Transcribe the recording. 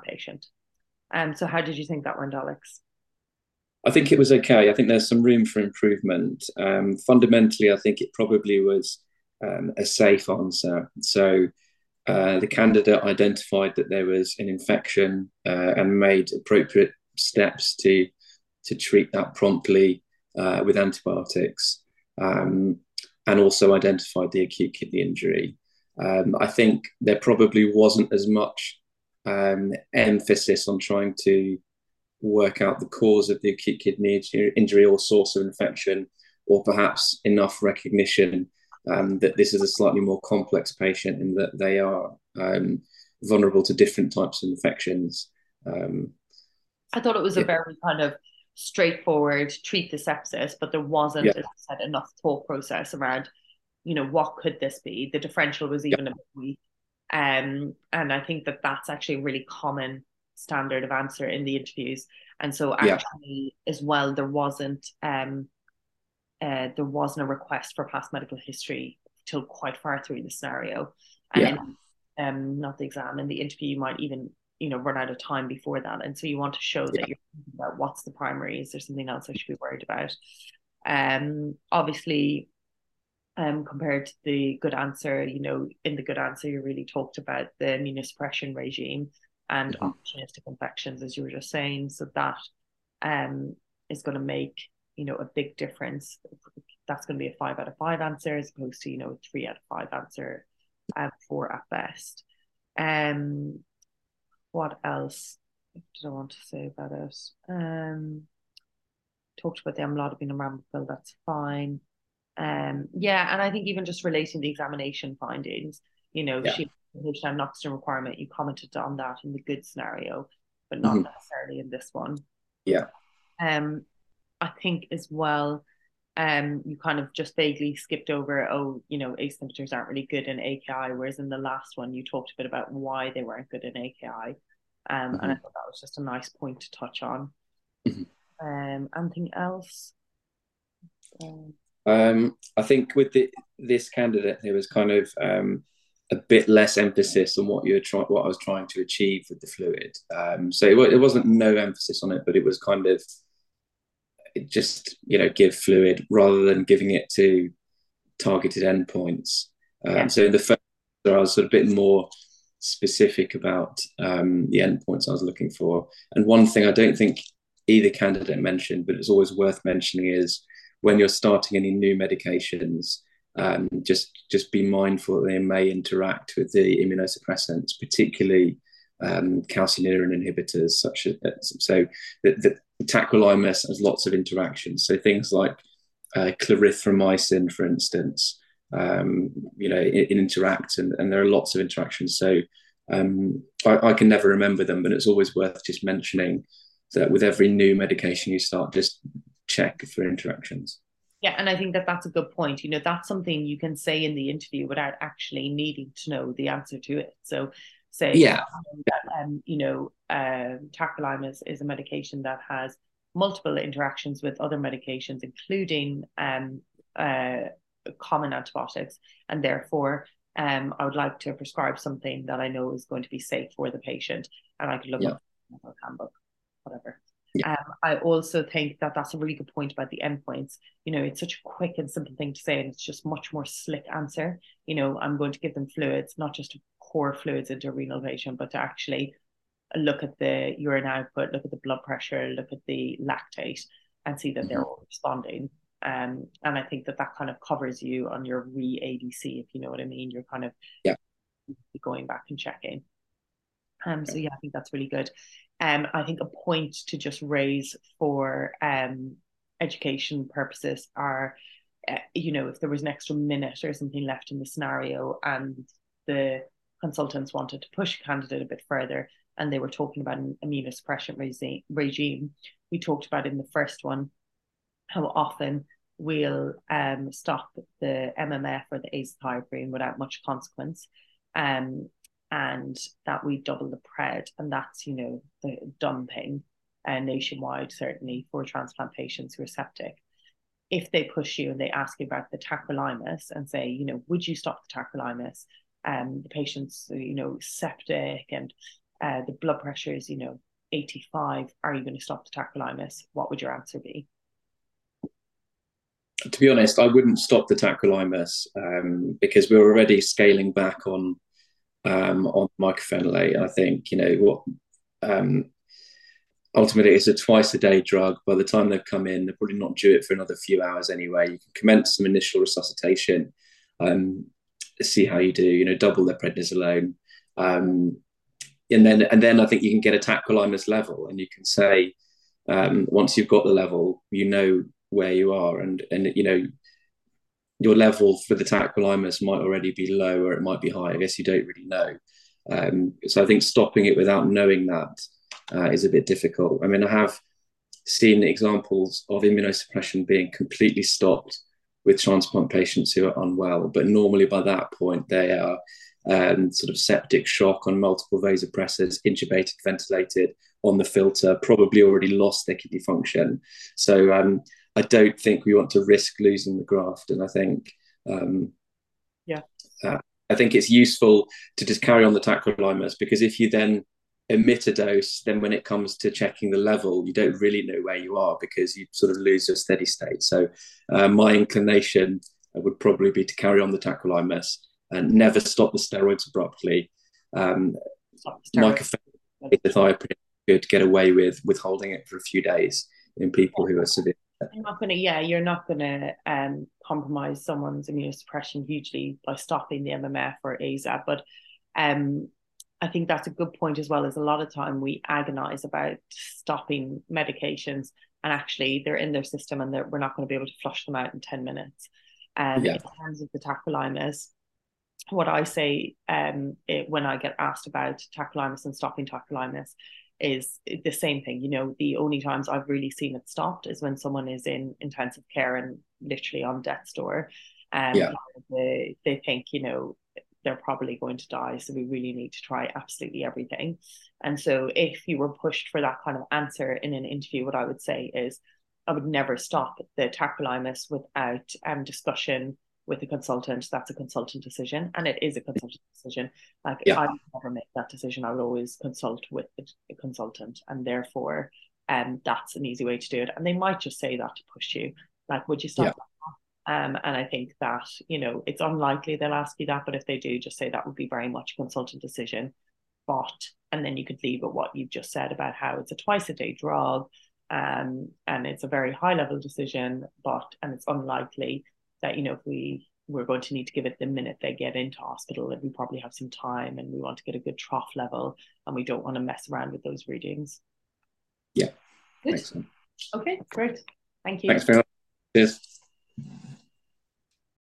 patient. Um, so how did you think that went, Alex? I think it was okay. I think there's some room for improvement. Um, fundamentally, I think it probably was um, a safe answer. So uh, the candidate identified that there was an infection uh, and made appropriate steps to to treat that promptly uh, with antibiotics, um, and also identified the acute kidney injury. Um, I think there probably wasn't as much um, emphasis on trying to work out the cause of the acute kidney injury or source of infection, or perhaps enough recognition um, that this is a slightly more complex patient and that they are um, vulnerable to different types of infections. Um, I thought it was yeah. a very kind of straightforward treat the sepsis, but there wasn't, yeah. as I said, enough thought process around, you know, what could this be? The differential was even yeah. a bit weak. Um, and I think that that's actually a really common standard of answer in the interviews. And so actually yeah. as well, there wasn't um uh, there wasn't a request for past medical history till quite far through the scenario. And yeah. um not the exam and the interview you might even you know run out of time before that and so you want to show yeah. that you're thinking about what's the primary is there something else i should be worried about um obviously um compared to the good answer you know in the good answer you really talked about the immunosuppression regime and mm-hmm. opportunistic infections, as you were just saying. So that um, is going to make you know a big difference. That's going to be a five out of five answer as opposed to you know a three out of five answer, uh, four at best. Um, what else did I want to say about it? Um, talked about the amlodipine and ramipril. That's fine. Um, yeah, and I think even just relating the examination findings, you know, yeah. she H9 Noxton requirement, you commented on that in the good scenario, but not mm-hmm. necessarily in this one. Yeah. Um, I think as well, um, you kind of just vaguely skipped over, oh, you know, inhibitors aren't really good in AKI, whereas in the last one you talked a bit about why they weren't good in AKI. Um, mm-hmm. and I thought that was just a nice point to touch on. Mm-hmm. Um, anything else? Um, um, I think with the, this candidate, there was kind of um, a bit less emphasis on what you're trying, what I was trying to achieve with the fluid. Um, so it, it, wasn't no emphasis on it, but it was kind of it just you know give fluid rather than giving it to targeted endpoints. Um, yeah. So in the first, I was sort of a bit more specific about um, the endpoints I was looking for. And one thing I don't think either candidate mentioned, but it's always worth mentioning is when you're starting any new medications um, just just be mindful that they may interact with the immunosuppressants, particularly um, calcineurin inhibitors, such as so the, the tacrolimus has lots of interactions. So things like uh, clarithromycin, for instance, um, you know, it, it interacts, and, and there are lots of interactions. So um, I, I, can never remember them, but it's always worth just mentioning that with every new medication you start, just check for interactions. Yeah, and I think that that's a good point. You know, that's something you can say in the interview without actually needing to know the answer to it. So, say, yeah, um, you know, uh, tacrolimus is a medication that has multiple interactions with other medications, including um, uh, common antibiotics, and therefore, um, I would like to prescribe something that I know is going to be safe for the patient, and I can look yeah. up the handbook, whatever. Yeah. Um, I also think that that's a really good point about the endpoints. You know, it's such a quick and simple thing to say, and it's just much more slick answer. You know, I'm going to give them fluids, not just to pour fluids into renal patient, but to actually look at the urine output, look at the blood pressure, look at the lactate, and see that mm-hmm. they're all responding. Um, and I think that that kind of covers you on your re ADC, if you know what I mean. You're kind of yeah going back and checking. Um, so yeah, I think that's really good um, I think a point to just raise for um, education purposes are, uh, you know, if there was an extra minute or something left in the scenario and the consultants wanted to push a candidate a bit further and they were talking about an immunosuppression regime, regime, we talked about in the first one how often we'll um, stop the MMF or the azathioprine without much consequence. Um, and that we double the pred and that's you know the dumping uh, nationwide certainly for transplant patients who are septic if they push you and they ask you about the tacrolimus and say you know would you stop the tacrolimus um the patient's you know septic and uh, the blood pressure is, you know, 85, are you going to stop the tacrolimus? What would your answer be? To be honest, I wouldn't stop the tacrolimus um, because we're already scaling back on um, on mycophenolate. I think you know what. Um, ultimately, it's a twice a day drug. By the time they've come in, they're probably not due it for another few hours anyway. You can commence some initial resuscitation, um, see how you do. You know, double their prednisolone. Um, and then and then I think you can get a tacrolimus level, and you can say um, once you've got the level, you know where you are, and and you know your level for the tacrolimus might already be low or it might be high. I guess you don't really know. Um, so I think stopping it without knowing that uh, is a bit difficult. I mean, I have seen examples of immunosuppression being completely stopped with transplant patients who are unwell, but normally by that point they are um, sort of septic shock on multiple vasopressors, intubated, ventilated on the filter, probably already lost their kidney function. So um, I don't think we want to risk losing the graft. And I think, um, yeah, uh, I think it's useful to just carry on the tacrolimus because if you then emit a dose, then when it comes to checking the level, you don't really know where you are because you sort of lose your steady state. So uh, my inclination would probably be to carry on the tacrolimus and never stop the steroids abruptly. Um, mycophenolate could get away with withholding it for a few days in people who are severe. You're not gonna, yeah, you're not gonna um, compromise someone's immunosuppression hugely by stopping the MMF or AZA, but um, I think that's a good point as well. Is a lot of time we agonize about stopping medications, and actually they're in their system, and we're not going to be able to flush them out in ten minutes. Um, yeah. In terms of the tacrolimus, what I say um, it, when I get asked about tacrolimus and stopping tacrolimus is the same thing. You know, the only times I've really seen it stopped is when someone is in intensive care and literally on death's door. Um, yeah. they, they think, you know, they're probably going to die. So we really need to try absolutely everything. And so if you were pushed for that kind of answer in an interview, what I would say is I would never stop the tacrolimus without um, discussion with a consultant, that's a consultant decision, and it is a consultant decision. Like yeah. I never make that decision. I will always consult with a consultant, and therefore, um, that's an easy way to do it. And they might just say that to push you, like, "Would you stop?" Yeah. Um, and I think that you know it's unlikely they'll ask you that, but if they do, just say that would be very much a consultant decision. But and then you could leave at what you've just said about how it's a twice a day drug, um, and it's a very high level decision, but and it's unlikely that you know if we we're going to need to give it the minute they get into hospital and we probably have some time and we want to get a good trough level and we don't want to mess around with those readings. Yeah. Good. okay great. Thank you. Thanks very much. Cheers.